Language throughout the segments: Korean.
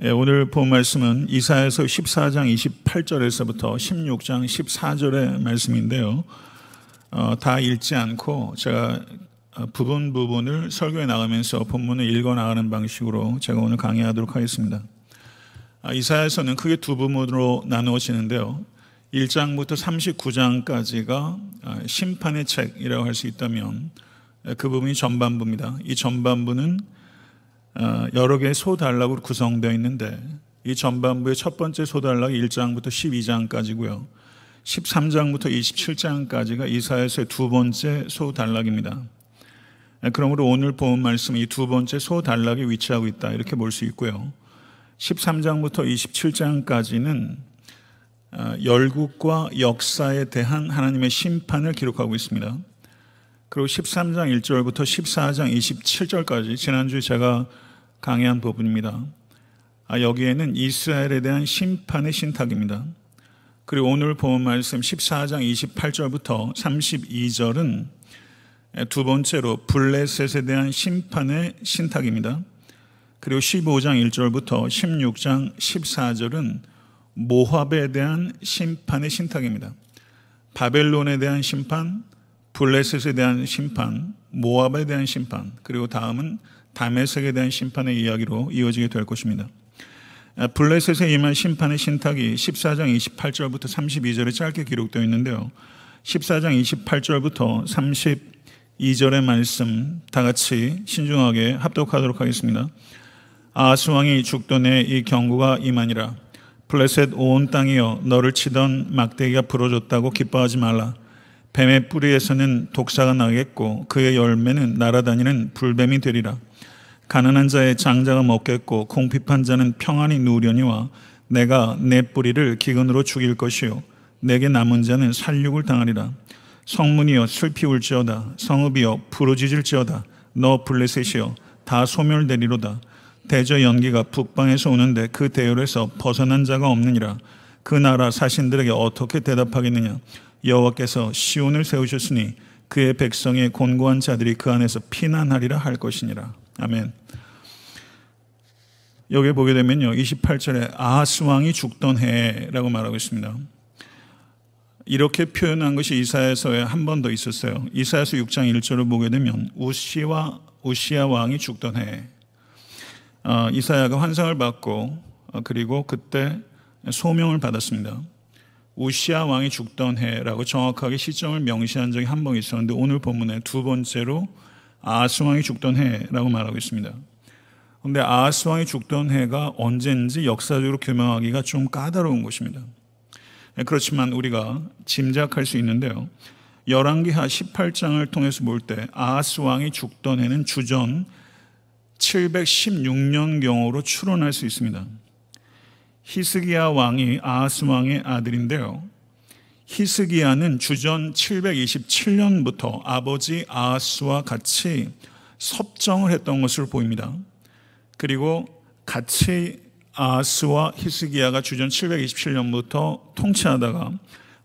예, 오늘 본 말씀은 이사에서 14장 28절에서부터 16장 14절의 말씀인데요. 어, 다 읽지 않고 제가 어, 부분 부분을 설교에 나가면서 본문을 읽어 나가는 방식으로 제가 오늘 강의하도록 하겠습니다. 아, 이사에서는 크게 두 부분으로 나누어지는데요. 1장부터 39장까지가 아, 심판의 책이라고 할 수 있다면 그 부분이 전반부입니다. 이 전반부는 어, 여러 개의 소단락으로 구성되어 있는데 이 전반부의 첫 번째 소단락이 1장부터 12장까지고요. 13장부터 27장까지가 이사에서의 두 번째 소단락입니다. 그러므로 오늘 본 말씀이 두 번째 소단락에 위치하고 있다 이렇게 볼 수 있고요. 13장부터 27장까지는 어, 열국과 역사에 대한 하나님의 심판을 기록하고 있습니다. 그리고 13장 1절부터 14장 27절까지 지난주에 제가 강의한 부분입니다. 아, 여기에는 이스라엘에 대한 심판의 신탁입니다. 그리고 오늘 본 말씀 14장 28절부터 32절은 두 번째로 블레셋에 대한 심판의 신탁입니다. 그리고 15장 1절부터 16장 14절은 모압에 대한 심판의 신탁입니다. 바벨론에 대한 심판, 블레셋에 대한 심판, 모압에 대한 심판, 그리고 다음은 다메섹에 대한 심판의 이야기로 이어지게 될 것입니다. 블레셋에 임한 심판의 신탁이 14장 28절부터 32절에 짧게 기록되어 있는데요. 14장 28절부터 32절의 말씀 다 같이 신중하게 합독하도록 하겠습니다. 아스 왕이 죽던 해 이 경고가 임하니라. 블레셋 온 땅이여 너를 치던 막대기가 부러졌다고 기뻐하지 말라. 뱀의 뿌리에서는 독사가 나겠고 그의 열매는 날아다니는 불뱀이 되리라. 가난한 자의 장자가 먹겠고 공핍한 자는 평안히 누우려니와 내가 내 뿌리를 기근으로 죽일 것이요 내게 남은 자는 살육을 당하리라. 성문이여 슬피 울지어다 성읍이여 부르짖을지어다 너 블레셋이여 다 소멸되리로다. 대저 연기가 북방에서 오는데 그 대열에서 벗어난 자가 없느니라. 그 나라 사신들에게 어떻게 대답하겠느냐? 여호와께서 시온을 세우셨으니 그의 백성의 곤고한 자들이 그 안에서 피난하리라 할 것이니라. 아멘. 여기 보게 되면요. 28절에 아하스 왕이 죽던 해라고 말하고 있습니다. 이렇게 표현한 것이 이사야서에 한 번 더 있었어요. 이사야서 6장 1절을 보게 되면 우시와 우시아 왕이 죽던 해. 어, 이사야가 환상을 받고 어, 그리고 그때 소명을 받았습니다. 우시아 왕이 죽던 해라고 정확하게 시점을 명시한 적이 한 번 있었는데 오늘 본문에 두 번째로 아스 왕이 죽던 해라고 말하고 있습니다. 그런데 아스 왕이 죽던 해가 언제인지 역사적으로 규명하기가 좀 까다로운 것입니다. 그렇지만 우리가 짐작할 수 있는데요. 열왕기하 18장을 통해서 볼 때 아스 왕이 죽던 해는 주전 716년경으로 추론할 수 있습니다. 히스기야 왕이 아하스 왕의 아들인데요. 히스기야는 주전 727년부터 아버지 아하스와 같이 섭정을 했던 것으로 보입니다. 그리고 같이 아하스와 히스기야가 주전 727년부터 통치하다가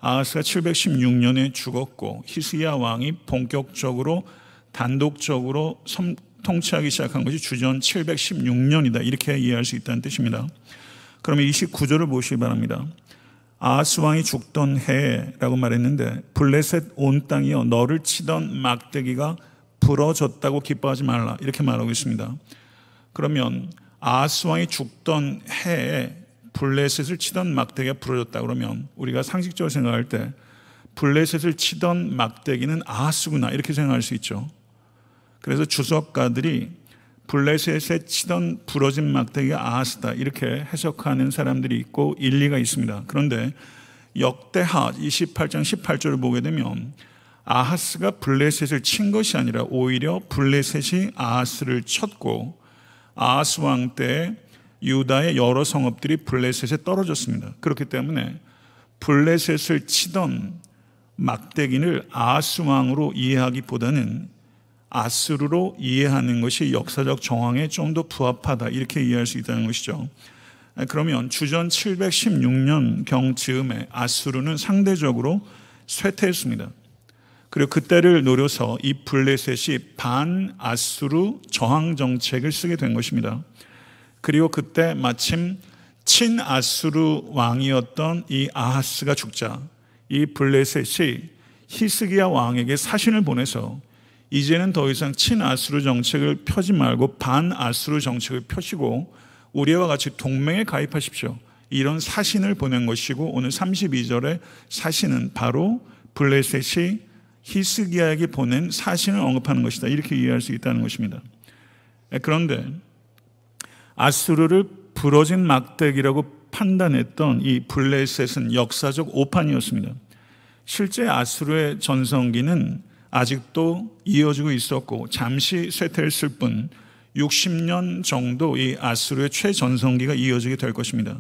아하스가 716년에 죽었고 히스기야 왕이 본격적으로 단독적으로 통치하기 시작한 것이 주전 716년이다. 이렇게 이해할 수 있다는 뜻입니다. 그러면 29절을 보시기 바랍니다. 아스 왕이 죽던 해라고 말했는데 블레셋 온 땅이여 너를 치던 막대기가 부러졌다고 기뻐하지 말라 이렇게 말하고 있습니다. 그러면 아스 왕이 죽던 해에 블레셋을 치던 막대기가 부러졌다 그러면 우리가 상식적으로 생각할 때 블레셋을 치던 막대기는 아스구나 이렇게 생각할 수 있죠. 그래서 주석가들이 블레셋에 치던 부러진 막대기가 아하스다 이렇게 해석하는 사람들이 있고 일리가 있습니다. 그런데 역대하 28장 18절을 보게 되면 아하스가 블레셋을 친 것이 아니라 오히려 블레셋이 아하스를 쳤고 아하스 왕 때 유다의 여러 성읍들이 블레셋에 떨어졌습니다. 그렇기 때문에 블레셋을 치던 막대기를 아하스 왕으로 이해하기보다는 아수르로 이해하는 것이 역사적 정황에 좀 더 부합하다 이렇게 이해할 수 있다는 것이죠. 그러면 주전 716년 경 즈음에 아수르는 상대적으로 쇠퇴했습니다. 그리고 그때를 노려서 이 블레셋이 반 아수르 저항 정책을 쓰게 된 것입니다. 그리고 그때 마침 친 아수르 왕이었던 이 아하스가 죽자 이 블레셋이 히스기야 왕에게 사신을 보내서 이제는 더 이상 친아수르 정책을 펴지 말고 반아수르 정책을 펴시고 우리와 같이 동맹에 가입하십시오. 이런 사신을 보낸 것이고 오늘 32절의 사신은 바로 블레셋이 히스기야에게 보낸 사신을 언급하는 것이다. 이렇게 이해할 수 있다는 것입니다. 그런데 아수르를 부러진 막대기라고 판단했던 이 블레셋은 역사적 오판이었습니다. 실제 아수르의 전성기는 아직도 이어지고 있었고 잠시 쇠퇴했을 뿐 60년 정도 이 아수르의 최전성기가 이어지게 될 것입니다.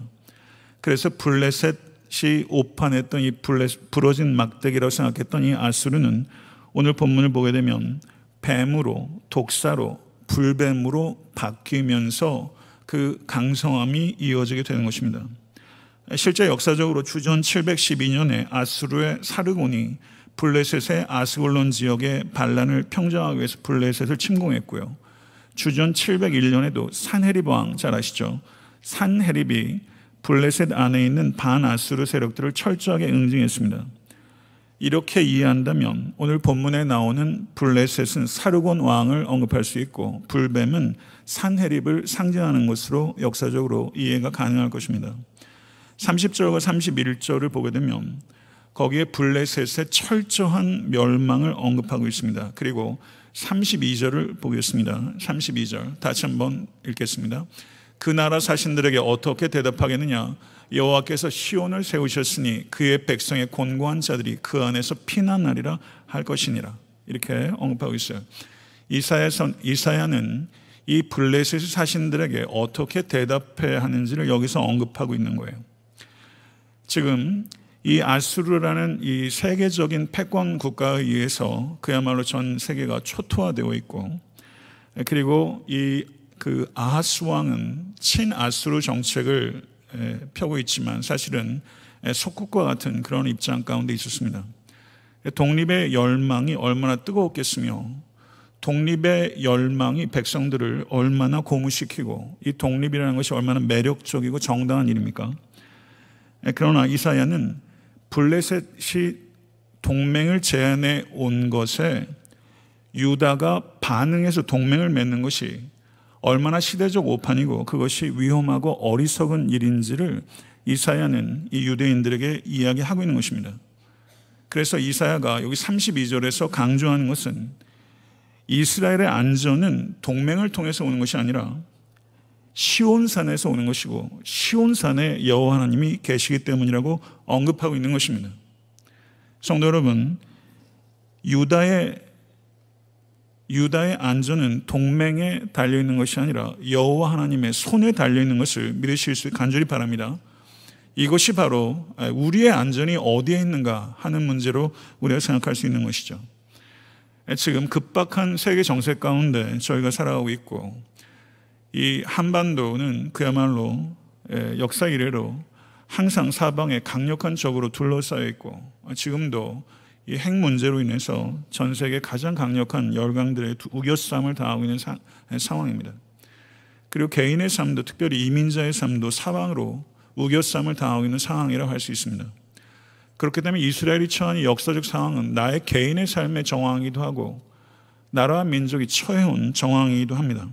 그래서 블레셋이 오판했던 이 블레셋, 부러진 막대기라고 생각했던 이 아수르는 오늘 본문을 보게 되면 뱀으로 독사로 불뱀으로 바뀌면서 그 강성함이 이어지게 되는 것입니다. 실제 역사적으로 주전 712년에 아수르의 사르곤이 블레셋의 아스골론 지역의 반란을 평정하기 위해서 블레셋을 침공했고요. 주전 701년에도 산헤립 왕 잘 아시죠? 산헤립이 블레셋 안에 있는 반아수르 세력들을 철저하게 응징했습니다. 이렇게 이해한다면 오늘 본문에 나오는 블레셋은 사르곤 왕을 언급할 수 있고 불뱀은 산헤립을 상징하는 것으로 역사적으로 이해가 가능할 것입니다. 30절과 31절을 보게 되면 거기에 블레셋의 철저한 멸망을 언급하고 있습니다. 그리고 32절을 보겠습니다. 32절 다시 한번 읽겠습니다. 그 나라 사신들에게 어떻게 대답하겠느냐? 여호와께서 시온을 세우셨으니 그의 백성의 곤고한 자들이 그 안에서 피난하리라 할 것이니라. 이렇게 언급하고 있어요. 이사야는 이 블레셋 사신들에게 어떻게 대답해야 하는지를 여기서 언급하고 있는 거예요. 지금 이 아수르라는 이 세계적인 패권 국가에 의해서 그야말로 전 세계가 초토화되어 있고 그리고 이 그 아하스 왕은 친아수르 정책을 펴고 있지만 사실은 속국과 같은 그런 입장 가운데 있었습니다. 독립의 열망이 얼마나 뜨거웠겠으며 독립의 열망이 백성들을 얼마나 고무시키고 이 독립이라는 것이 얼마나 매력적이고 정당한 일입니까? 그러나 이사야는 블레셋이 동맹을 제안해 온 것에 유다가 반응해서 동맹을 맺는 것이 얼마나 시대적 오판이고 그것이 위험하고 어리석은 일인지를 이사야는 이 유대인들에게 이야기하고 있는 것입니다. 그래서 이사야가 여기 32절에서 강조하는 것은 이스라엘의 안전은 동맹을 통해서 오는 것이 아니라 시온산에서 오는 것이고 시온산에 여호와 하나님이 계시기 때문이라고 언급하고 있는 것입니다. 성도 여러분, 유다의 유다의 안전은 동맹에 달려 있는 것이 아니라 여호와 하나님의 손에 달려 있는 것을 믿으실 수 간절히 바랍니다. 이것이 바로 우리의 안전이 어디에 있는가 하는 문제로 우리가 생각할 수 있는 것이죠. 지금 급박한 세계 정세 가운데 저희가 살아가고 있고 이 한반도는 그야말로 예, 역사 이래로 항상 사방에 강력한 적으로 둘러싸여 있고 지금도 이 핵 문제로 인해서 전 세계 가장 강력한 열강들의 우겨싸움을 당하고 있는 사, 예, 상황입니다. 그리고 개인의 삶도 특별히 이민자의 삶도 사방으로 우겨싸움을 당하고 있는 상황이라고 할 수 있습니다. 그렇기 때문에 이스라엘이 처한 이 역사적 상황은 나의 개인의 삶의 정황이기도 하고 나라와 민족이 처해온 정황이기도 합니다.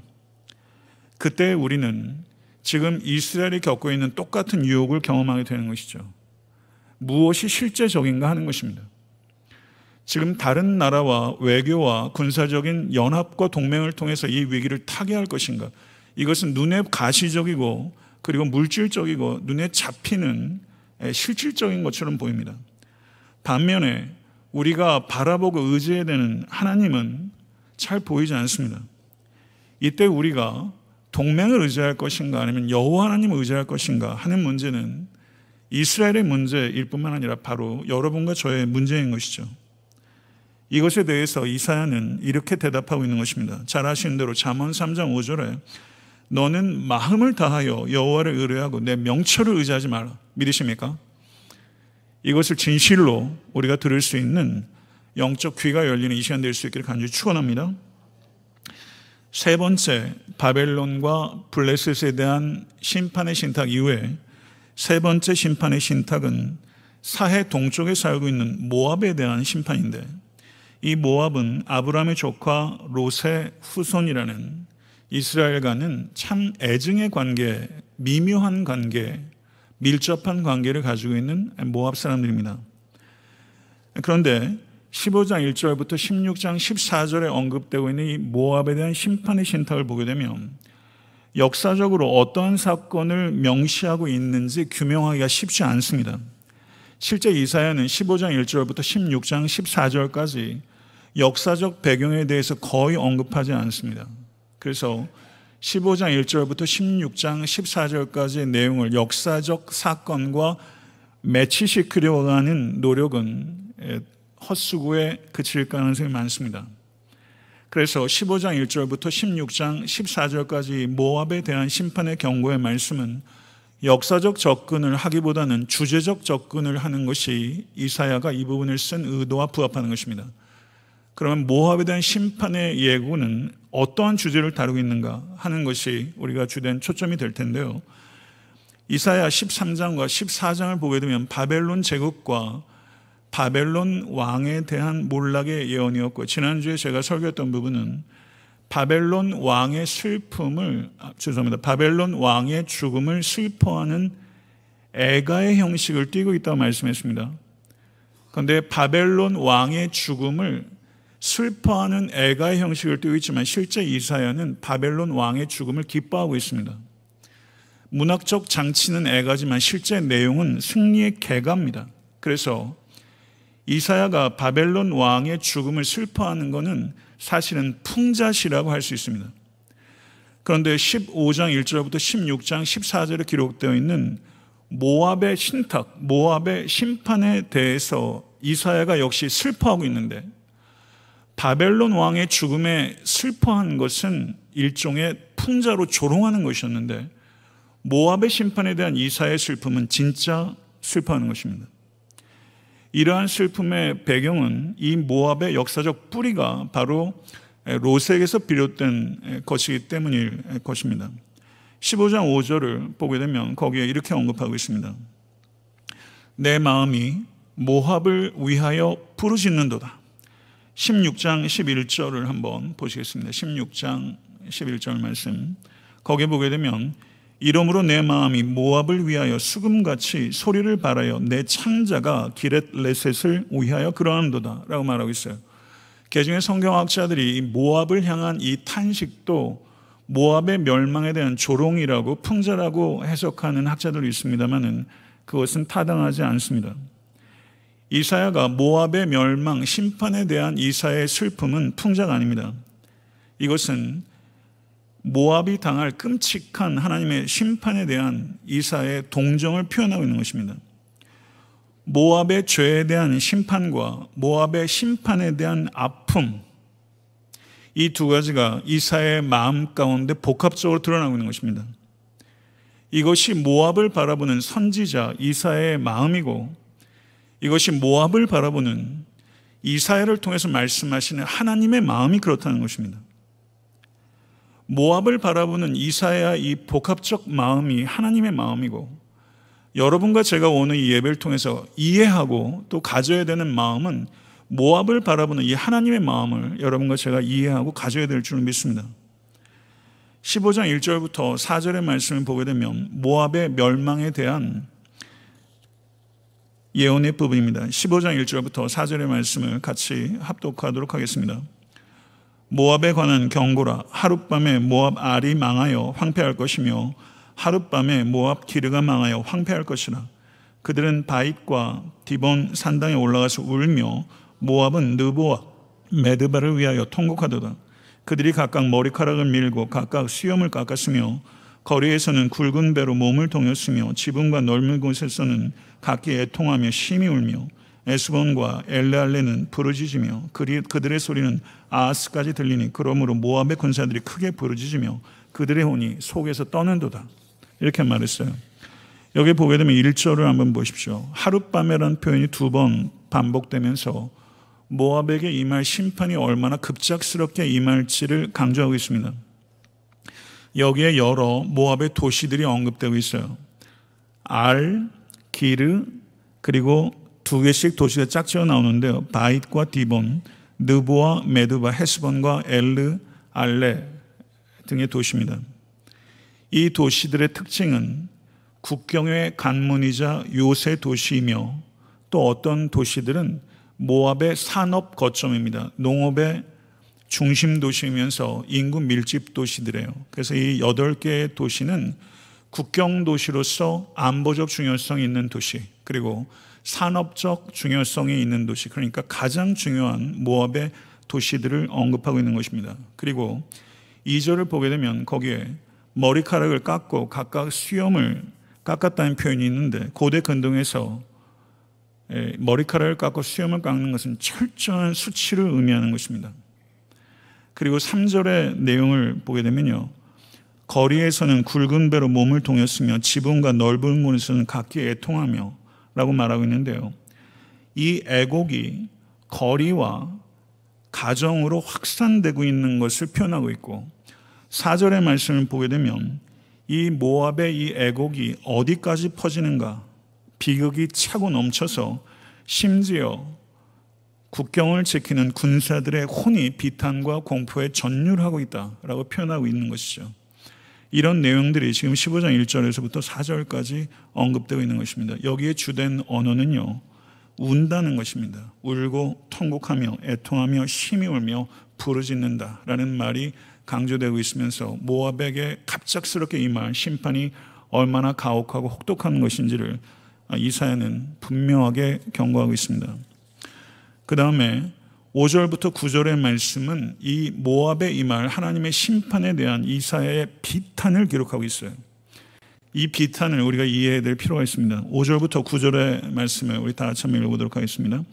그때 우리는 지금 이스라엘이 겪고 있는 똑같은 유혹을 경험하게 되는 것이죠. 무엇이 실제적인가 하는 것입니다. 지금 다른 나라와 외교와 군사적인 연합과 동맹을 통해서 이 위기를 타개할 것인가? 이것은 눈에 가시적이고 그리고 물질적이고 눈에 잡히는 실질적인 것처럼 보입니다. 반면에 우리가 바라보고 의지해야 되는 하나님은 잘 보이지 않습니다. 이때 우리가 동맹을 의지할 것인가 아니면 여호와 하나님을 의지할 것인가 하는 문제는 이스라엘의 문제일 뿐만 아니라 바로 여러분과 저의 문제인 것이죠. 이것에 대해서 이사야는 이렇게 대답하고 있는 것입니다. 잘 아시는 대로 잠언 3장 5절에 너는 마음을 다하여 여호와를 의뢰하고 내 명철을 의지하지 마라. 믿으십니까? 이것을 진실로 우리가 들을 수 있는 영적 귀가 열리는 이 시간 될 수 있기를 간절히 축원합니다. 세 번째 바벨론과 블레셋에 대한 심판의 신탁 이후에 세 번째 심판의 신탁은 사해 동쪽에 살고 있는 모압에 대한 심판인데 이 모압은 아브라함의 조카 롯의 후손이라는 이스라엘과는 참 애증의 관계, 미묘한 관계, 밀접한 관계를 가지고 있는 모압 사람들입니다. 그런데 15장 1절부터 16장 14절에 언급되고 있는 이 모압에 대한 심판의 신탁을 보게 되면 역사적으로 어떠한 사건을 명시하고 있는지 규명하기가 쉽지 않습니다. 실제 이사야는 15장 1절부터 16장 14절까지 역사적 배경에 대해서 거의 언급하지 않습니다. 그래서 15장 1절부터 16장 14절까지의 내용을 역사적 사건과 매치시키려고 하는 노력은 헛수고에 그칠 가능성이 많습니다. 그래서 15장 1절부터 16장 14절까지 모압에 대한 심판의 경고의 말씀은 역사적 접근을 하기보다는 주제적 접근을 하는 것이 이사야가 이 부분을 쓴 의도와 부합하는 것입니다. 그러면 모압에 대한 심판의 예고는 어떠한 주제를 다루고 있는가 하는 것이 우리가 주된 초점이 될 텐데요. 이사야 13장과 14장을 보게 되면 바벨론 제국과 바벨론 왕에 대한 몰락의 예언이었고 지난주에 제가 설교했던 부분은 바벨론 왕의 슬픔을 아, 죄송합니다. 바벨론 왕의 죽음을 슬퍼하는 애가의 형식을 띠고 있다고 말씀했습니다. 그런데 바벨론 왕의 죽음을 슬퍼하는 애가의 형식을 띠고 있지만 실제 이사야는 바벨론 왕의 죽음을 기뻐하고 있습니다. 문학적 장치는 애가지만 실제 내용은 승리의 개가입니다. 그래서 이사야가 바벨론 왕의 죽음을 슬퍼하는 것은 사실은 풍자시라고 할 수 있습니다. 그런데 15장 1절부터 16장 14절에 기록되어 있는 모압의 신탁, 모압의 심판에 대해서 이사야가 역시 슬퍼하고 있는데 바벨론 왕의 죽음에 슬퍼한 것은 일종의 풍자로 조롱하는 것이었는데 모압의 심판에 대한 이사의 슬픔은 진짜 슬퍼하는 것입니다. 이러한 슬픔의 배경은 이 모압의 역사적 뿌리가 바로 로색에서 비롯된 것이기 때문일 것입니다. 15장 5절을 보게 되면 거기에 이렇게 언급하고 있습니다. 내 마음이 모압을 위하여 부르짖는도다. 16장 11절을 한번 보시겠습니다. 16장 11절 말씀. 거기에 보게 되면 이러므로 내 마음이 모압을 위하여 수금같이 소리를 발하여 내 창자가 기렛 레셋을 위하여 그러한도다 라고 말하고 있어요. 개중의 성경학자들이 모압을 향한 이 탄식도 모압의 멸망에 대한 조롱이라고 풍자라고 해석하는 학자들이 있습니다만은 그것은 타당하지 않습니다. 이사야가 모압의 멸망, 심판에 대한 이사의 슬픔은 풍자가 아닙니다. 이것은 모압이 당할 끔찍한 하나님의 심판에 대한 이사의 동정을 표현하고 있는 것입니다. 모압의 죄에 대한 심판과 모압의 심판에 대한 아픔, 이 두 가지가 이사의 마음 가운데 복합적으로 드러나고 있는 것입니다. 이것이 모압을 바라보는 선지자 이사의 마음이고 이것이 모압을 바라보는 이사야를 통해서 말씀하시는 하나님의 마음이 그렇다는 것입니다. 모압을 바라보는 이사야 이 복합적 마음이 하나님의 마음이고 여러분과 제가 오늘 이 예배를 통해서 이해하고 또 가져야 되는 마음은 모압을 바라보는 이 하나님의 마음을 여러분과 제가 이해하고 가져야 될 줄 믿습니다. 15장 1절부터 4절의 말씀을 보게 되면 모압의 멸망에 대한 예언의 부분입니다. 15장 1절부터 4절의 말씀을 같이 합독하도록 하겠습니다. 모압에 관한 경고라 하룻밤에 모압 알이 망하여 황폐할 것이며 하룻밤에 모압 기르가 망하여 황폐할 것이라. 그들은 바잇과 디본 산당에 올라가서 울며 모압은 느보와 메드바를 위하여 통곡하도다. 그들이 각각 머리카락을 밀고 각각 수염을 깎았으며 거리에서는 굵은 배로 몸을 동였으며 지붕과 넓은 곳에서는 각기 애통하며 심히 울며 에스본과 엘레알레는 부르짖으며 그들의 소리는 아스까지 들리니 그러므로 모압의 군사들이 크게 부르짖으며 그들의 혼이 속에서 떠는도다. 이렇게 말했어요. 여기 보게 되면 1절을 한번 보십시오. 하룻밤에라는 표현이 두 번 반복되면서 모압에게 임할 심판이 얼마나 급작스럽게 임할지를 강조하고 있습니다. 여기에 여러 모압의 도시들이 언급되고 있어요. 알, 기르, 그리고 두 개씩 도시가 짝지어 나오는데요. 바잇과 디본, 느보와 메드바, 헤스본과 엘르, 알레 등의 도시입니다. 이 도시들의 특징은 국경의 간문이자 요새 도시이며 또 어떤 도시들은 모압의 산업 거점입니다. 농업의 중심 도시이면서 인구 밀집 도시들이에요. 그래서 이 여덟 개의 도시는 국경 도시로서 안보적 중요성이 있는 도시, 그리고 산업적 중요성이 있는 도시, 그러니까 가장 중요한 모압의 도시들을 언급하고 있는 것입니다. 그리고 2절을 보게 되면 거기에 머리카락을 깎고 각각 수염을 깎았다는 표현이 있는데 고대 근동에서 머리카락을 깎고 수염을 깎는 것은 철저한 수치를 의미하는 것입니다. 그리고 3절의 내용을 보게 되면요. 거리에서는 굵은 배로 몸을 통했으며 지붕과 넓은 문에서는 각기 애통하며 라고 말하고 있는데요. 이 애곡이 거리와 가정으로 확산되고 있는 것을 표현하고 있고 4절의 말씀을 보게 되면 이 모압의 이 애곡이 어디까지 퍼지는가 비극이 차고 넘쳐서 심지어 국경을 지키는 군사들의 혼이 비탄과 공포에 전율하고 있다라고 표현하고 있는 것이죠. 이런 내용들이 지금 15장 1절에서부터 4절까지 언급되고 있는 것입니다. 여기에 주된 언어는요, 운다는 것입니다. 울고 통곡하며 애통하며 심히 울며 부르짖는다라는 말이 강조되고 있으면서 모압에게 갑작스럽게 임할 심판이 얼마나 가혹하고 혹독한 것인지를 이사야는 분명하게 경고하고 있습니다. 그 다음에 5절부터 9절의 말씀은 이 모압에 임할 하나님의 심판에 대한 이사야의 비탄을 기록하고 있어요. 이 비탄을 우리가 이해해야 될 필요가 있습니다. 5절부터 9절의 말씀을 우리 다 같이 읽어보도록 하겠습니다.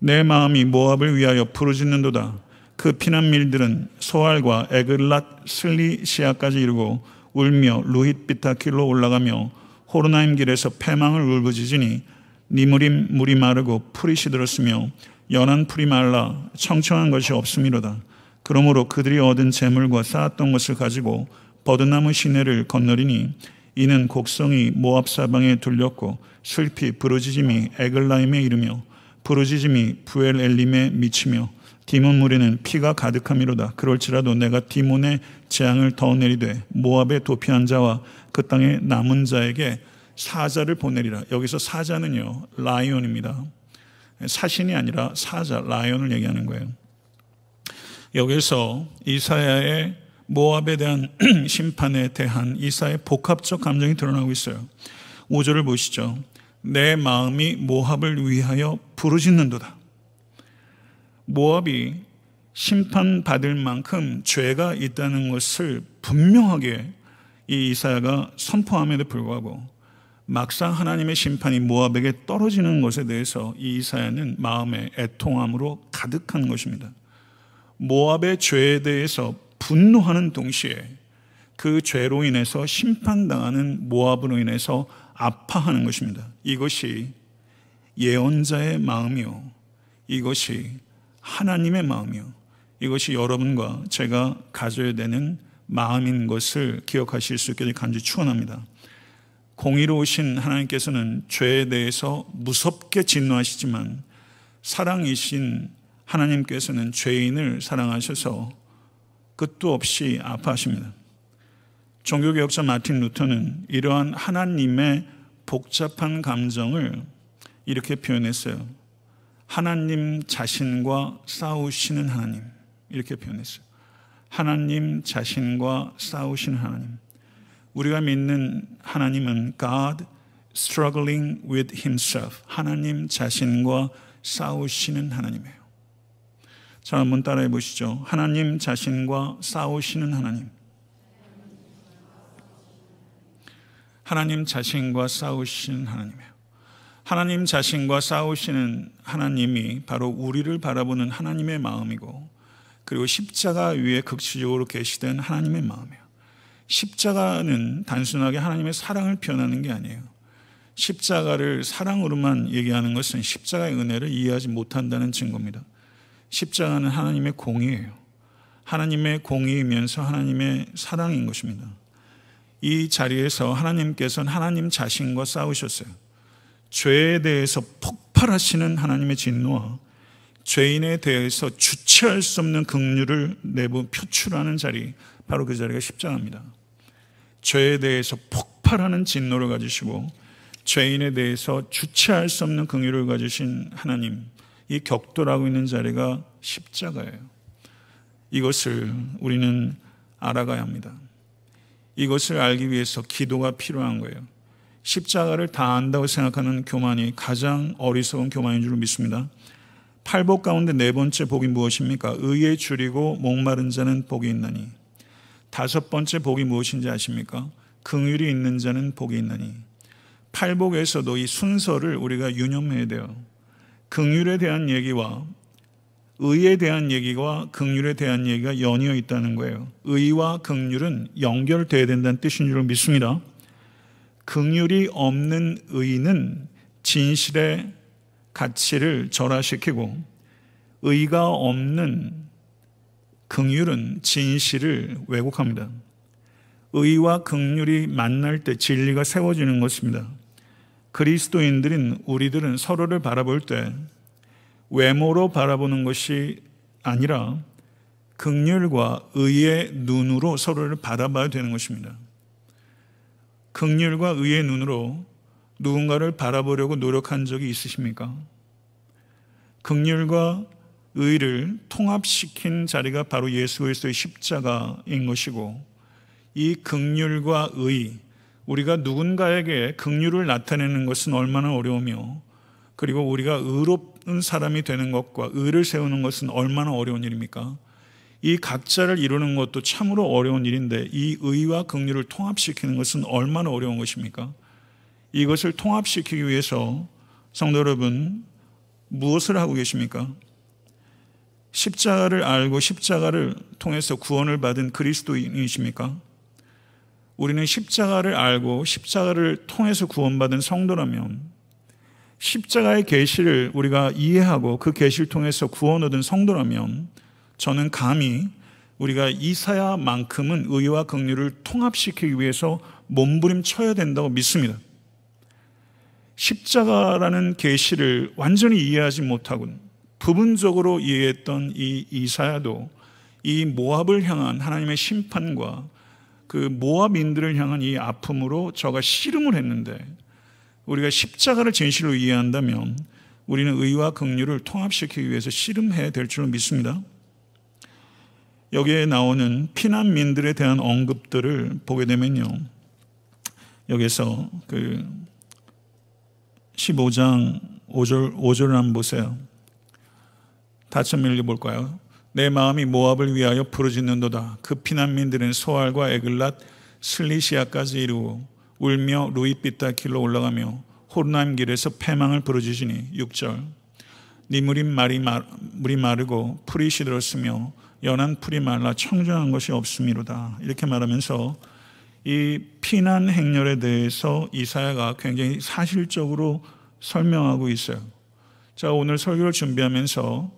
내 마음이 모압을 위하여 부르짖는도다. 그 피난민들은 소알과 에글랏 슬리시아까지 이르고 울며 루힛 비탈길로 올라가며 호로나임 길에서 패망을 울부짖으니 니므림 물이 마르고 풀이 시들었으며 연한 풀이 말라 청청한 것이 없음이로다. 그러므로 그들이 얻은 재물과 쌓았던 것을 가지고 버드나무 시내를 건너리니 이는 곡성이 모압 사방에 둘렸고 슬피 부르짖음이 에글라임에 이르며 부르짖음이 브엘엘림에 미치며 디몬 물에는 피가 가득함이로다. 그럴지라도 내가 디몬의 재앙을 더 내리되 모압의 도피한 자와 그 땅의 남은 자에게 사자를 보내리라. 여기서 사자는요 라이온입니다. 사신이 아니라 사자, 라이온을 얘기하는 거예요. 여기서 이사야의 모압에 대한 심판에 대한 이사의 복합적 감정이 드러나고 있어요. 5절을 보시죠. 내 마음이 모압을 위하여 부르짖는도다. 모압이 심판받을 만큼 죄가 있다는 것을 분명하게 이 이사야가 선포함에도 불구하고 막상 하나님의 심판이 모압에게 떨어지는 것에 대해서 이 이사야는 마음의 애통함으로 가득한 것입니다. 모압의 죄에 대해서 분노하는 동시에 그 죄로 인해서 심판당하는 모압으로 인해서 아파하는 것입니다. 이것이 예언자의 마음이요. 이것이 하나님의 마음이요. 이것이 여러분과 제가 가져야 되는 마음인 것을 기억하실 수 있게 간절히 축원합니다. 공의로우신 하나님께서는 죄에 대해서 무섭게 진노하시지만 사랑이신 하나님께서는 죄인을 사랑하셔서 끝도 없이 아파하십니다. 종교개혁자 마틴 루터는 이러한 하나님의 복잡한 감정을 이렇게 표현했어요. 하나님 자신과 싸우시는 하나님. 이렇게 표현했어요. 하나님 자신과 싸우시는 하나님. 우리가 믿는 하나님은 God struggling with himself. 하나님 자신과 싸우시는 하나님이에요. 자, 한번 따라해 보시죠. 하나님 자신과 싸우시는 하나님. 하나님 자신과 싸우시는 하나님이에요. 하나님 자신과 싸우시는 하나님이 바로 우리를 바라보는 하나님의 마음이고 그리고 십자가 위에 극치적으로 계시된 하나님의 마음이에요. 십자가는 단순하게 하나님의 사랑을 표현하는 게 아니에요. 십자가를 사랑으로만 얘기하는 것은 십자가의 은혜를 이해하지 못한다는 증거입니다. 십자가는 하나님의 공의예요. 하나님의 공의이면서 하나님의 사랑인 것입니다. 이 자리에서 하나님께서는 하나님 자신과 싸우셨어요. 죄에 대해서 폭발하시는 하나님의 진노와 죄인에 대해서 주체할 수 없는 긍휼을 내부 표출하는 자리, 바로 그 자리가 십자가입니다. 죄에 대해서 폭발하는 진노를 가지시고 죄인에 대해서 주체할 수 없는 긍휼을 가지신 하나님, 이 격돌하고 있는 자리가 십자가예요. 이것을 우리는 알아가야 합니다. 이것을 알기 위해서 기도가 필요한 거예요. 십자가를 다 안다고 생각하는 교만이 가장 어리석은 교만인 줄 믿습니다. 팔복 가운데 네 번째 복이 무엇입니까? 의에 줄이고 목마른 자는 복이 있나니. 다섯 번째 복이 무엇인지 아십니까? 긍휼이 있는 자는 복이 있나니. 팔복에서도 이 순서를 우리가 유념해야 돼요. 긍휼에 대한 얘기와 의에 대한 얘기와 긍휼에 대한 얘기가 연이어 있다는 거예요. 의와 긍휼은 연결돼야 된다는 뜻인 줄 믿습니다. 긍휼이 없는 의는 진실의 가치를 절하시키고 의가 없는 긍휼은 진실을 왜곡합니다. 의와 긍휼이 만날 때 진리가 세워지는 것입니다. 그리스도인들인 우리들은 서로를 바라볼 때 외모로 바라보는 것이 아니라 극률과 의의 눈으로 서로를 바라봐야 되는 것입니다. 극률과 의의 눈으로 누군가를 바라보려고 노력한 적이 있으십니까? 극률과 의를 통합시킨 자리가 바로 예수 그리스도의 십자가인 것이고 이 극률과 의 우리가 누군가에게 긍휼을 나타내는 것은 얼마나 어려우며 그리고 우리가 의롭은 사람이 되는 것과 의를 세우는 것은 얼마나 어려운 일입니까? 이 각자를 이루는 것도 참으로 어려운 일인데 이 의와 긍휼을 통합시키는 것은 얼마나 어려운 것입니까? 이것을 통합시키기 위해서 성도 여러분 무엇을 하고 계십니까? 십자가를 알고 십자가를 통해서 구원을 받은 그리스도인이십니까? 우리는 십자가를 알고 십자가를 통해서 구원받은 성도라면 십자가의 계시를 우리가 이해하고 그 계시를 통해서 구원 얻은 성도라면 저는 감히 우리가 이사야만큼은 의와 긍휼을 통합시키기 위해서 몸부림쳐야 된다고 믿습니다. 십자가라는 계시를 완전히 이해하지 못하고 부분적으로 이해했던 이 이사야도 이 모압을 향한 하나님의 심판과 그 모압인들을 향한 이 아픔으로 저가 씨름을 했는데 우리가 십자가를 진실로 이해한다면 우리는 의와 긍휼을 통합시키기 위해서 씨름해야 될줄 믿습니다. 여기에 나오는 피난민들에 대한 언급들을 보게 되면요. 여기서 그 15장 5절, 5절을 한번 보세요. 다시 한번 읽어볼까요? 내 마음이 모압을 위하여 부르짖는도다. 그 피난민들은 소알과 에글랏, 슬리시아까지 이루고 울며 루이빛다 길로 올라가며 호르나임 길에서 패망을 부르짖으니 6절 네 물이 말이 마, 물이 마르고 풀이 시들었으며 연한 풀이 말라 청정한 것이 없음이로다 이렇게 말하면서 이 피난 행렬에 대해서 이사야가 굉장히 사실적으로 설명하고 있어요. 자 오늘 설교를 준비하면서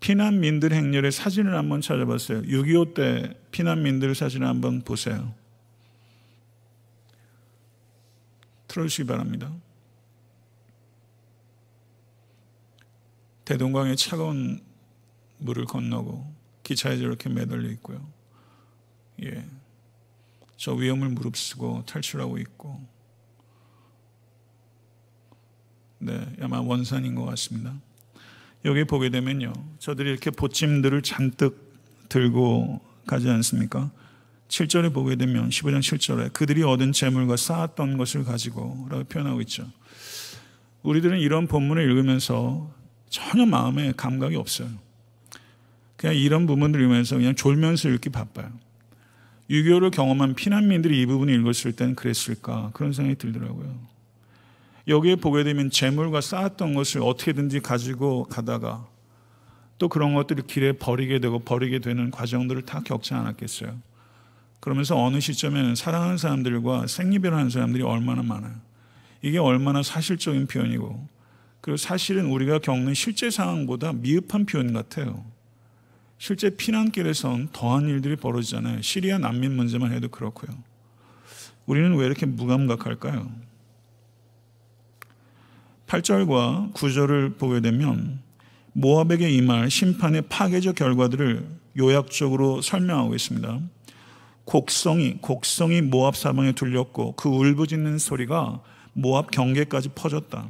피난민들 행렬의 사진을 한번 찾아봤어요. 6.25 때 피난민들 사진을 한번 보세요. 틀어주시기 바랍니다. 대동강의 차가운 물을 건너고 기차에 저렇게 매달려 있고요. 예. 저 위험을 무릅쓰고 탈출하고 있고. 네, 아마 원산인 것 같습니다. 여기 보게 되면요. 저들이 이렇게 보찜들을 잔뜩 들고 가지 않습니까? 7절에 보게 되면 15장 7절에 그들이 얻은 재물과 쌓았던 것을 가지고 라고 표현하고 있죠. 우리들은 이런 본문을 읽으면서 전혀 마음에 감각이 없어요. 그냥 이런 부분을 읽으면서 그냥 졸면서 읽기 바빠요. 유교를 경험한 피난민들이 이 부분을 읽었을 땐 그랬을까 그런 생각이 들더라고요. 여기에 보게 되면 재물과 쌓았던 것을 어떻게든지 가지고 가다가 또 그런 것들을 길에 버리게 되고 버리게 되는 과정들을 다 겪지 않았겠어요. 그러면서 어느 시점에는 사랑하는 사람들과 생리별하는 사람들이 얼마나 많아요. 이게 얼마나 사실적인 표현이고 그리고 사실은 우리가 겪는 실제 상황보다 미흡한 표현 같아요. 실제 피난길에선 더한 일들이 벌어지잖아요. 시리아 난민 문제만 해도 그렇고요. 우리는 왜 이렇게 무감각할까요? 8절과 9절을 보게 되면 모압에게 임할 심판의 파괴적 결과들을 요약적으로 설명하고 있습니다. 곡성이 곡성이 모압 사방에 들렸고 그 울부짖는 소리가 모압 경계까지 퍼졌다.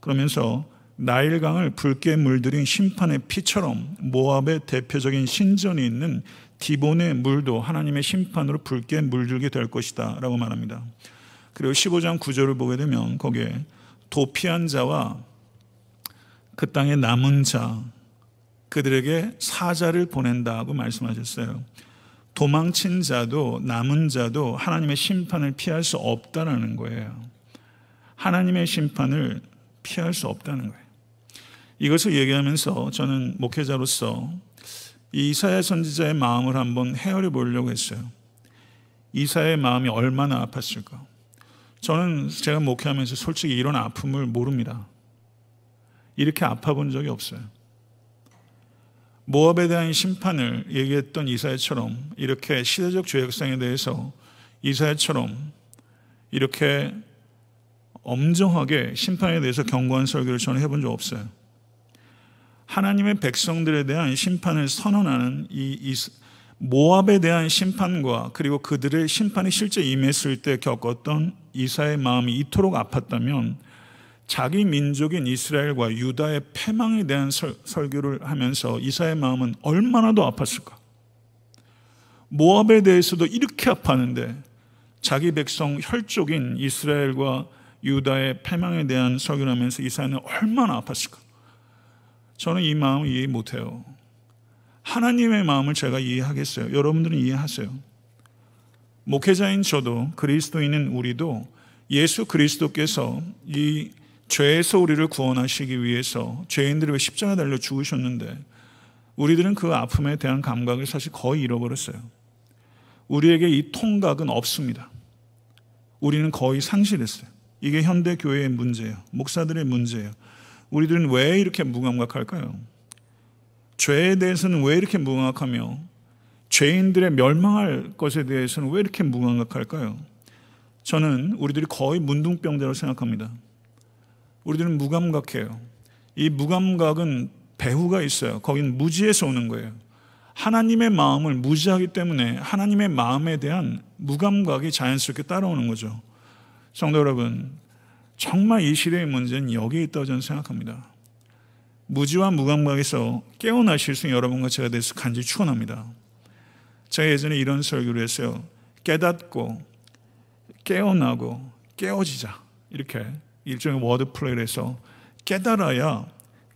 그러면서 나일강을 붉게 물들인 심판의 피처럼 모압의 대표적인 신전이 있는 디본의 물도 하나님의 심판으로 붉게 물들게 될 것이다 라고 말합니다. 그리고 15장 9절을 보게 되면 거기에 도피한 자와 그 땅에 남은 자 그들에게 사자를 보낸다고 말씀하셨어요. 도망친 자도 남은 자도 하나님의 심판을 피할 수 없다라는 거예요. 하나님의 심판을 피할 수 없다는 거예요. 이것을 얘기하면서 저는 목회자로서 이사야 선지자의 마음을 한번 헤아려 보려고 했어요. 이사의 마음이 얼마나 아팠을까? 저는 제가 목회하면서 솔직히 이런 아픔을 모릅니다. 이렇게 아파 본 적이 없어요. 모압에 대한 심판을 얘기했던 이사야처럼 이렇게 시대적 죄악성에 대해서 이사야처럼 이렇게 엄정하게 심판에 대해서 경고한 설교를 저는 해본 적 없어요. 하나님의 백성들에 대한 심판을 선언하는 이, 이 모압에 대한 심판과 그리고 그들의 심판이 실제 임했을 때 겪었던 이사의 마음이 이토록 아팠다면 자기 민족인 이스라엘과 유다의 패망에 대한 설, 설교를 하면서 이사의 마음은 얼마나 더 아팠을까? 모압에 대해서도 이렇게 아팠는데 자기 백성 혈족인 이스라엘과 유다의 패망에 대한 설교를 하면서 이사야는 얼마나 아팠을까? 저는 이 마음을 이해 못해요. 하나님의 마음을 제가 이해하겠어요. 여러분들은 이해하세요. 목회자인 저도 그리스도인인 우리도 예수 그리스도께서 이 죄에서 우리를 구원하시기 위해서 죄인들을 십자가 달려 죽으셨는데 우리들은 그 아픔에 대한 감각을 사실 거의 잃어버렸어요. 우리에게 이 통각은 없습니다. 우리는 거의 상실했어요. 이게 현대 교회의 문제예요. 목사들의 문제예요. 우리들은 왜 이렇게 무감각할까요? 죄에 대해서는 왜 이렇게 무감각하며 죄인들의 멸망할 것에 대해서는 왜 이렇게 무감각할까요? 저는 우리들이 거의 문둥병자라고 생각합니다. 우리들은 무감각해요. 이 무감각은 배후가 있어요. 거긴 무지에서 오는 거예요. 하나님의 마음을 무지하기 때문에 하나님의 마음에 대한 무감각이 자연스럽게 따라오는 거죠. 성도 여러분, 정말 이 시대의 문제는 여기에 있다고 저는 생각합니다. 무지와 무감각에서 깨어나실 수 있는 여러분과 제가 돼서 간절히 축원합니다. 제가 예전에 이런 설교를 했어요. 깨닫고 깨어나고 깨어지자 이렇게 일종의 워드 플레이를 해서 깨달아야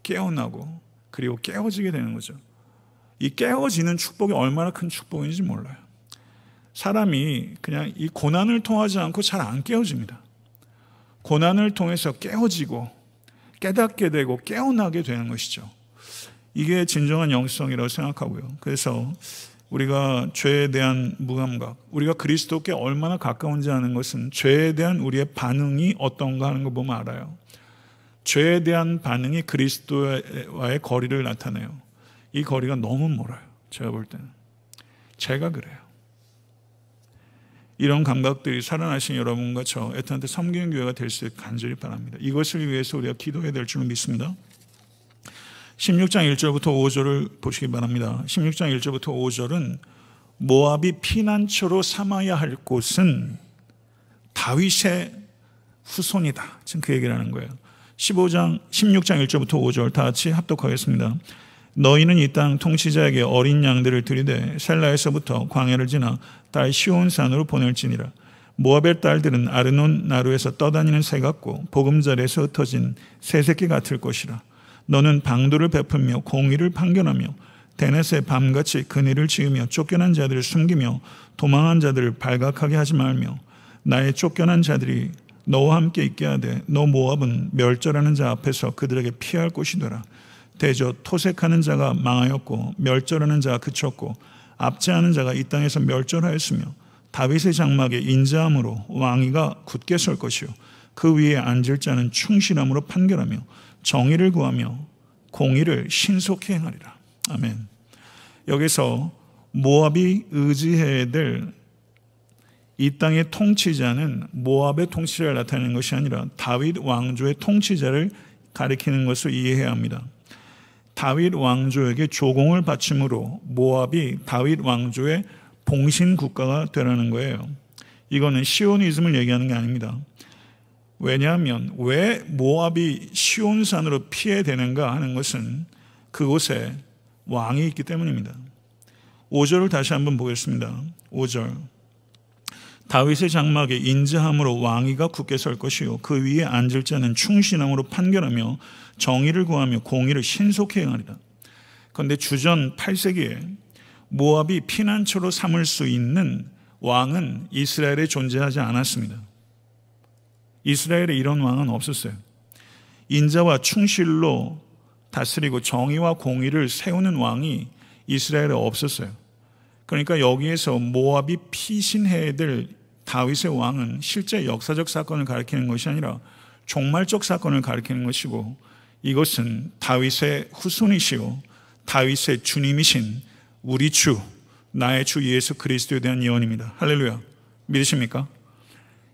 깨어나고 그리고 깨어지게 되는 거죠. 이 깨어지는 축복이 얼마나 큰 축복인지 몰라요. 사람이 그냥 이 고난을 통하지 않고 잘 안 깨어집니다. 고난을 통해서 깨어지고 깨닫게 되고 깨어나게 되는 것이죠. 이게 진정한 영성이라고 생각하고요. 그래서 우리가 죄에 대한 무감각, 우리가 그리스도께 얼마나 가까운지 아는 것은 죄에 대한 우리의 반응이 어떤가 하는 거 보면 알아요. 죄에 대한 반응이 그리스도와의 거리를 나타내요. 이 거리가 너무 멀어요. 제가 볼 때는. 제가 그래요. 이런 감각들이 살아나신 여러분과 저 애타한테 섬기는 교회가 될 수 있게 간절히 바랍니다. 이것을 위해서 우리가 기도해야 될줄 믿습니다. 16장 1절부터 5절을 보시기 바랍니다. 16장 1절부터 5절은 모압이 피난처로 삼아야 할 곳은 다윗의 후손이다. 지금 그 얘기를 하는 거예요. 15장, 16장 1절부터 5절 다 같이 합독하겠습니다. 너희는 이 땅 통치자에게 어린 양들을 들이되 셀라에서부터 광야를 지나 딸 시온산으로 보낼지니라. 모압의 딸들은 아르논 나루에서 떠다니는 새 같고 보금자리에서 흩어진 새 새끼 같을 것이라. 너는 방도를 베풀며 공의를 판결하며 대넷에 밤같이 그네를 지으며 쫓겨난 자들을 숨기며 도망한 자들을 발각하게 하지 말며 나의 쫓겨난 자들이 너와 함께 있게 하되 너 모압은 멸절하는 자 앞에서 그들에게 피할 곳이 되라. 대저 토색하는 자가 망하였고 멸절하는 자가 그쳤고 압제하는 자가 이 땅에서 멸절하였으며 다윗의 장막에 인자함으로 왕위가 굳게 설 것이요 그 위에 앉을 자는 충실함으로 판결하며 정의를 구하며 공의를 신속히 행하리라. 아멘. 여기서 모압이 의지해야 될 이 땅의 통치자는 모압의 통치자를 나타내는 것이 아니라 다윗 왕조의 통치자를 가리키는 것을 이해해야 합니다. 다윗 왕조에게 조공을 바침으로 모압이 다윗 왕조의 봉신 국가가 되라는 거예요. 이거는 시오니즘을 얘기하는 게 아닙니다. 왜냐하면 왜 모압이 시온산으로 피해 되는가 하는 것은 그곳에 왕이 있기 때문입니다. 5절을 다시 한번 보겠습니다. 5절. 다윗의 장막에 인자함으로 왕위가 굳게 설 것이요 그 위에 앉을 자는 충신함으로 판결하며 정의를 구하며 공의를 신속히 행하리라. 그런데 주전 8세기에 모압이 피난처로 삼을 수 있는 왕은 이스라엘에 존재하지 않았습니다. 이스라엘에 이런 왕은 없었어요. 인자와 충실로 다스리고 정의와 공의를 세우는 왕이 이스라엘에 없었어요. 그러니까 여기에서 모압이 피신해야 될 다윗의 왕은 실제 역사적 사건을 가리키는 것이 아니라 종말적 사건을 가리키는 것이고 이것은 다윗의 후손이시오 다윗의 주님이신 우리 주 나의 주 예수 그리스도에 대한 예언입니다. 할렐루야. 믿으십니까?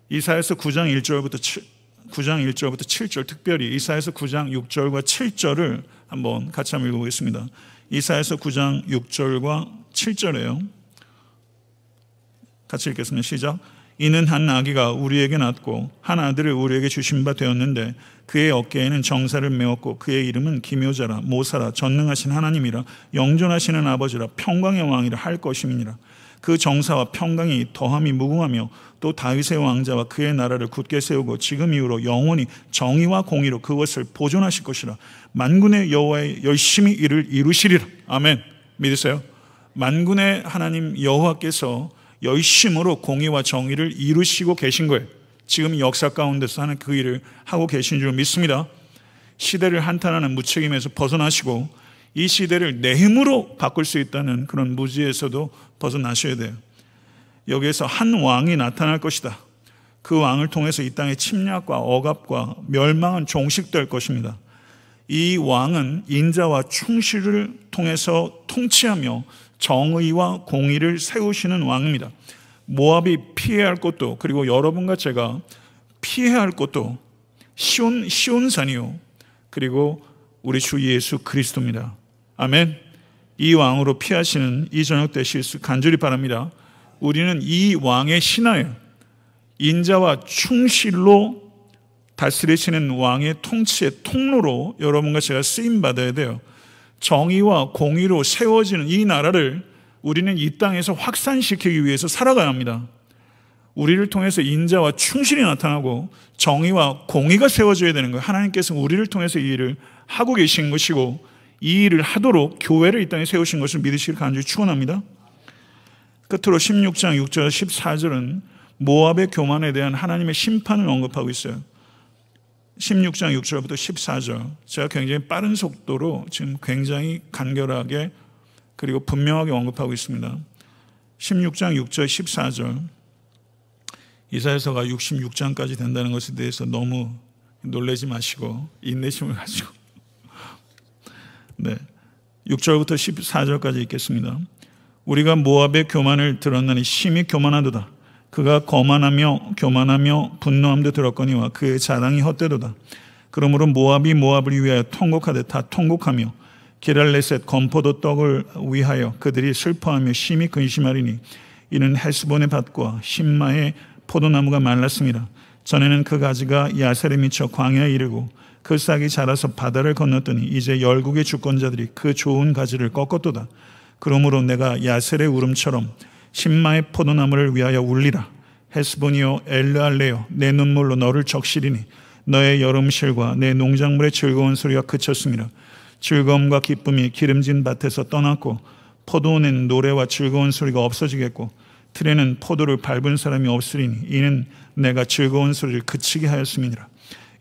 이사에서 9장 1절부터 7, 9장 1절부터 7절 특별히 이사에서 9장 6절과 7절을 한번 같이 한번 읽어보겠습니다. 이사에서 9장 6절과 7절에요. 같이 읽겠습니다. 시작. 이는 한 아기가 우리에게 낳고 한 아들을 우리에게 주신 바 되었는데 그의 어깨에는 정사를 메었고 그의 이름은 기묘자라 모사라 전능하신 하나님이라 영존하시는 아버지라 평강의 왕이라 할 것임이니라. 그 정사와 평강이 더함이 무궁하며 또 다윗의 왕자와 그의 나라를 굳게 세우고 지금 이후로 영원히 정의와 공의로 그것을 보존하실 것이라. 만군의 여호와의 열심히 이를 이루시리라. 아멘. 믿으세요? 만군의 하나님 여호와께서 열심으로 공의와 정의를 이루시고 계신 거예요. 지금 역사 가운데서 하는 그 일을 하고 계신 줄 믿습니다. 시대를 한탄하는 무책임에서 벗어나시고 이 시대를 내 힘으로 바꿀 수 있다는 그런 무지에서도 벗어나셔야 돼요. 여기에서 한 왕이 나타날 것이다. 그 왕을 통해서 이 땅의 침략과 억압과 멸망은 종식될 것입니다. 이 왕은 인자와 충실을 통해서 통치하며 정의와 공의를 세우시는 왕입니다. 모압이 피해야 할 것도 그리고 여러분과 제가 피해야 할 것도 시온 시온산이요. 그리고 우리 주 예수 그리스도입니다. 아멘. 이 왕으로 피하시는 이 저녁 되실 수 간절히 바랍니다. 우리는 이 왕의 신하예요. 인자와 충실로 다스리시는 왕의 통치의 통로로 여러분과 제가 쓰임 받아야 돼요. 정의와 공의로 세워지는 이 나라를 우리는 이 땅에서 확산시키기 위해서 살아가야 합니다. 우리를 통해서 인자와 충실이 나타나고 정의와 공의가 세워져야 되는 거예요. 하나님께서 우리를 통해서 이 일을 하고 계신 것이고 이 일을 하도록 교회를 이 땅에 세우신 것을 믿으시길 간절히 축원합니다. 끝으로 16장 6절 14절은 모압의 교만에 대한 하나님의 심판을 언급하고 있어요. 16장 6절부터 14절. 제가 굉장히 빠른 속도로 지금 굉장히 간결하게 그리고 분명하게 언급하고 있습니다. 16장 6절 14절. 이사야서가 66장까지 된다는 것에 대해서 너무 놀라지 마시고 인내심을 가지고 네. 6절부터 14절까지 읽겠습니다. 우리가 모압의 교만을 들었나니 심히 교만하도다. 그가 거만하며 교만하며 분노함도 들었거니와 그의 자랑이 헛되도다. 그러므로 모압이 모압을 위하여 통곡하되 다 통곡하며 기랄레셋 건포도 떡을 위하여 그들이 슬퍼하며 심히 근심하리니 이는 헬스본의 밭과 신마의 포도나무가 말랐습니다. 전에는 그 가지가 야셀에 미쳐 광야에 이르고 그 싹이 자라서 바다를 건넜더니 이제 열국의 주권자들이 그 좋은 가지를 꺾었도다. 그러므로 내가 야셀의 울음처럼 신마의 포도나무를 위하여 울리라. 헤스보니오 엘르알레요 내 눈물로 너를 적시리니 너의 여름실과 내 농작물의 즐거운 소리가 그쳤습니다. 즐거움과 기쁨이 기름진 밭에서 떠났고 포도는 노래와 즐거운 소리가 없어지겠고 틀에는 포도를 밟은 사람이 없으리니 이는 내가 즐거운 소리를 그치게 하였음이니라.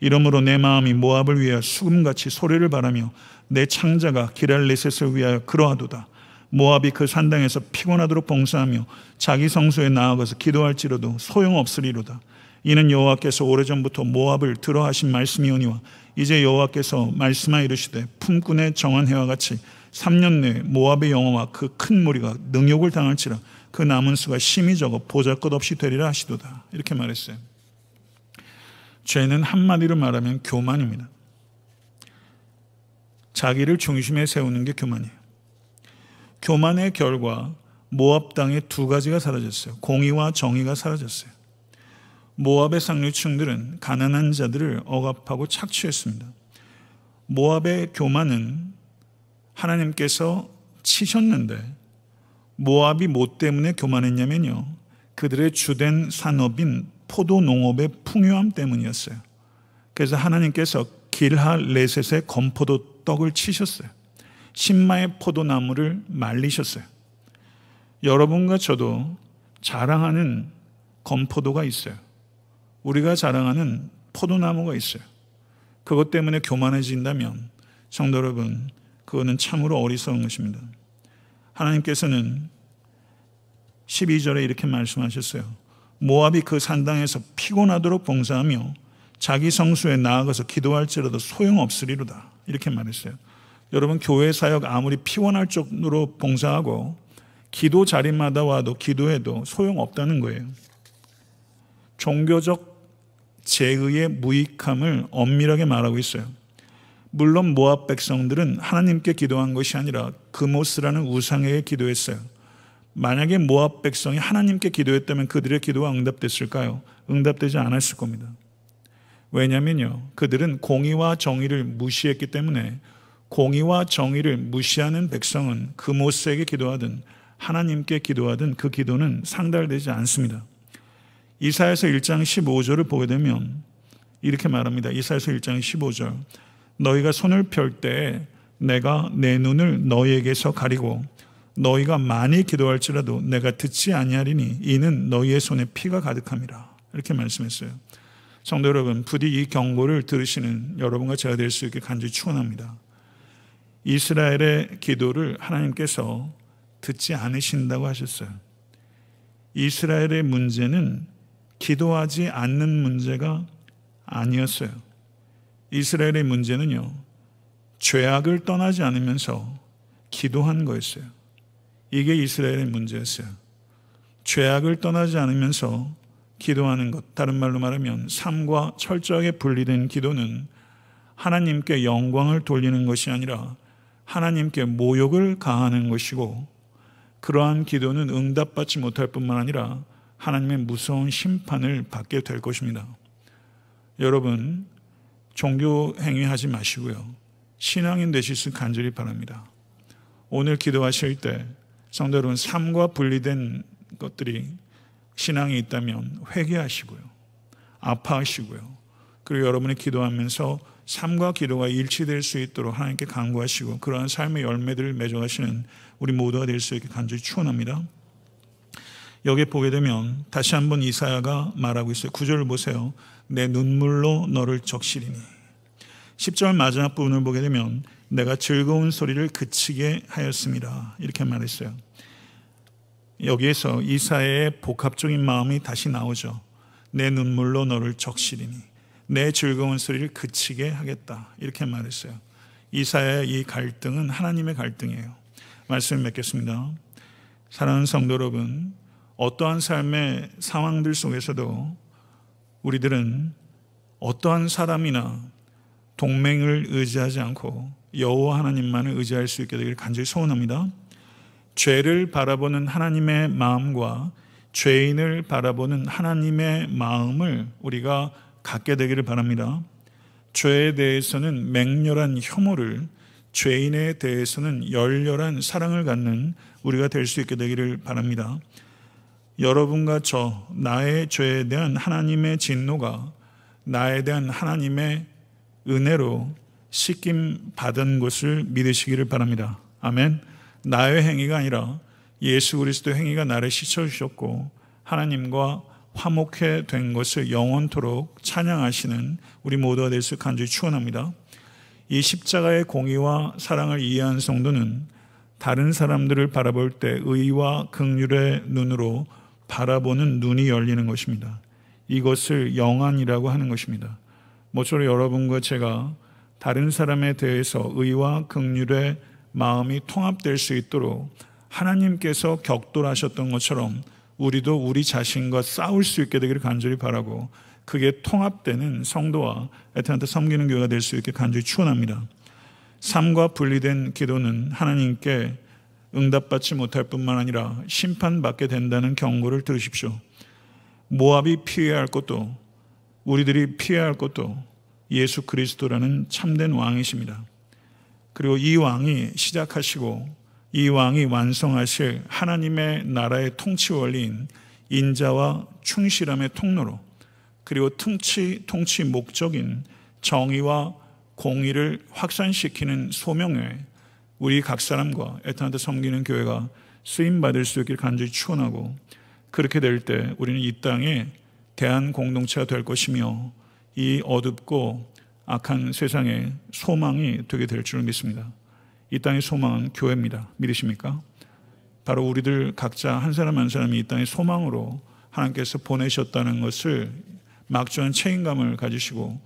이러므로 내 마음이 모압을 위하여 수금같이 소리를 바라며 내 창자가 기랄레셋을 위하여 그러하도다. 모압이 그 산당에서 피곤하도록 봉사하며 자기 성소에 나아가서 기도할지라도 소용없으리로다. 이는 여호와께서 오래전부터 모압을 들어하신 말씀이오니와 이제 여호와께서 말씀하여 이르시되 품꾼의 정한 해와 같이 3년 내에 모압의 영어와 그 큰 무리가 능욕을 당할지라 그 남은 수가 심히 적어 보잘것없이 되리라 하시도다. 이렇게 말했어요. 죄는 한마디로 말하면 교만입니다. 자기를 중심에 세우는 게 교만이에요. 교만의 결과 모압 땅에 두 가지가 사라졌어요. 공의와 정의가 사라졌어요. 모압의 상류층들은 가난한 자들을 억압하고 착취했습니다. 모압의 교만은 하나님께서 치셨는데 모압이 뭐 때문에 교만했냐면요. 그들의 주된 산업인 포도 농업의 풍요함 때문이었어요. 그래서 하나님께서 길할 레셋의 건포도 떡을 치셨어요. 신마의 포도나무를 말리셨어요. 여러분과 저도 자랑하는 건포도가 있어요. 우리가 자랑하는 포도나무가 있어요. 그것 때문에 교만해진다면 성도 여러분, 그거는 참으로 어리석은 것입니다. 하나님께서는 12절에 이렇게 말씀하셨어요. 모압이 그 산당에서 피곤하도록 봉사하며 자기 성수에 나아가서 기도할지라도 소용없으리로다. 이렇게 말했어요. 여러분 교회 사역 아무리 피곤할 정도로 봉사하고 기도 자리마다 와도 기도해도 소용없다는 거예요. 종교적 제의의 무익함을 엄밀하게 말하고 있어요. 물론 모압 백성들은 하나님께 기도한 것이 아니라 그모스라는 우상에게 기도했어요. 만약에 모압 백성이 하나님께 기도했다면 그들의 기도가 응답됐을까요? 응답되지 않았을 겁니다. 왜냐면요. 그들은 공의와 정의를 무시했기 때문에 공의와 정의를 무시하는 백성은 그모스에게 기도하든 하나님께 기도하든 그 기도는 상달되지 않습니다. 이사에서 1장 15절을 보게 되면 이렇게 말합니다. 이사에서 1장 15절. 너희가 손을 펼 때 내가 내 눈을 너희에게서 가리고 너희가 많이 기도할지라도 내가 듣지 아니하리니 이는 너희의 손에 피가 가득함이라. 이렇게 말씀했어요. 성도 여러분, 부디 이 경고를 들으시는 여러분과 제가 될 수 있게 간절히 축원합니다. 이스라엘의 기도를 하나님께서 듣지 않으신다고 하셨어요. 이스라엘의 문제는 기도하지 않는 문제가 아니었어요. 이스라엘의 문제는요, 죄악을 떠나지 않으면서 기도한 거였어요. 이게 이스라엘의 문제였어요. 죄악을 떠나지 않으면서 기도하는 것. 다른 말로 말하면 삶과 철저하게 분리된 기도는 하나님께 영광을 돌리는 것이 아니라 하나님께 모욕을 가하는 것이고 그러한 기도는 응답받지 못할 뿐만 아니라 하나님의 무서운 심판을 받게 될 것입니다. 여러분, 종교 행위하지 마시고요. 신앙인 되실 수 간절히 바랍니다. 오늘 기도하실 때 성도 여러분 삶과 분리된 것들이 신앙이 있다면 회개하시고요. 아파하시고요. 그리고 여러분이 기도하면서 삶과 기도가 일치될 수 있도록 하나님께 간구하시고 그러한 삶의 열매들을 맺어가시는 우리 모두가 될 수 있게 간절히 축원합니다. 여기 보게 되면 다시 한번 이사야가 말하고 있어요. 구절을 보세요. 내 눈물로 너를 적시리니. 10절 마지막 부분을 보게 되면 내가 즐거운 소리를 그치게 하였습니다. 이렇게 말했어요. 여기에서 이사의 복합적인 마음이 다시 나오죠. 내 눈물로 너를 적시리니 내 즐거운 소리를 그치게 하겠다. 이렇게 말했어요. 이사의 이 갈등은 하나님의 갈등이에요. 말씀을 맺겠습니다. 사랑하는 성도 여러분, 어떠한 삶의 상황들 속에서도 우리들은 어떠한 사람이나 동맹을 의지하지 않고 여호와 하나님만을 의지할 수 있게 되기를 간절히 소원합니다. 죄를 바라보는 하나님의 마음과 죄인을 바라보는 하나님의 마음을 우리가 갖게 되기를 바랍니다. 죄에 대해서는 맹렬한 혐오를, 죄인에 대해서는 열렬한 사랑을 갖는 우리가 될 수 있게 되기를 바랍니다. 여러분과 저, 나의 죄에 대한 하나님의 진노가 나에 대한 하나님의 은혜로 씻김 받은 것을 믿으시기를 바랍니다. 아멘. 나의 행위가 아니라 예수 그리스도 행위가 나를 씻어 주셨고 하나님과 화목해 된 것을 영원토록 찬양하시는 우리 모두가 될 수 간절히 축원합니다. 이 십자가의 공의와 사랑을 이해한 성도는 다른 사람들을 바라볼 때 의와 긍휼의 눈으로 바라보는 눈이 열리는 것입니다. 이것을 영안이라고 하는 것입니다. 모쪼록 여러분과 제가 다른 사람에 대해서 의와 긍휼의 마음이 통합될 수 있도록 하나님께서 격돌하셨던 것처럼 우리도 우리 자신과 싸울 수 있게 되기를 간절히 바라고 그게 통합되는 성도와 에트한테 섬기는 교회가 될 수 있게 간절히 축원합니다. 삶과 분리된 기도는 하나님께 응답받지 못할 뿐만 아니라 심판받게 된다는 경고를 들으십시오. 모압이 피해야 할 것도 우리들이 피해야 할 것도 예수 그리스도라는 참된 왕이십니다. 그리고 이 왕이 시작하시고 이 왕이 완성하실 하나님의 나라의 통치 원리인 인자와 충실함의 통로로 그리고 통치 통치 목적인 정의와 공의를 확산시키는 소명에 우리 각 사람과 애타한테 섬기는 교회가 쓰임 받을 수 있길 간절히 축원하고 그렇게 될 때 우리는 이 땅에 대한 공동체가 될 것이며 이 어둡고 악한 세상에 소망이 되게 될 줄 믿습니다. 이 땅의 소망은 교회입니다. 믿으십니까? 바로 우리들 각자 한 사람 한 사람이 이 땅의 소망으로 하나님께서 보내셨다는 것을 막중한 책임감을 가지시고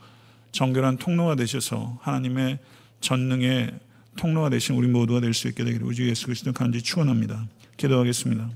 정결한 통로가 되셔서 하나님의 전능의 통로가 되신 우리 모두가 될 수 있게 되기를 우주 예수 그리스도 간절히 축원합니다. 기도하겠습니다.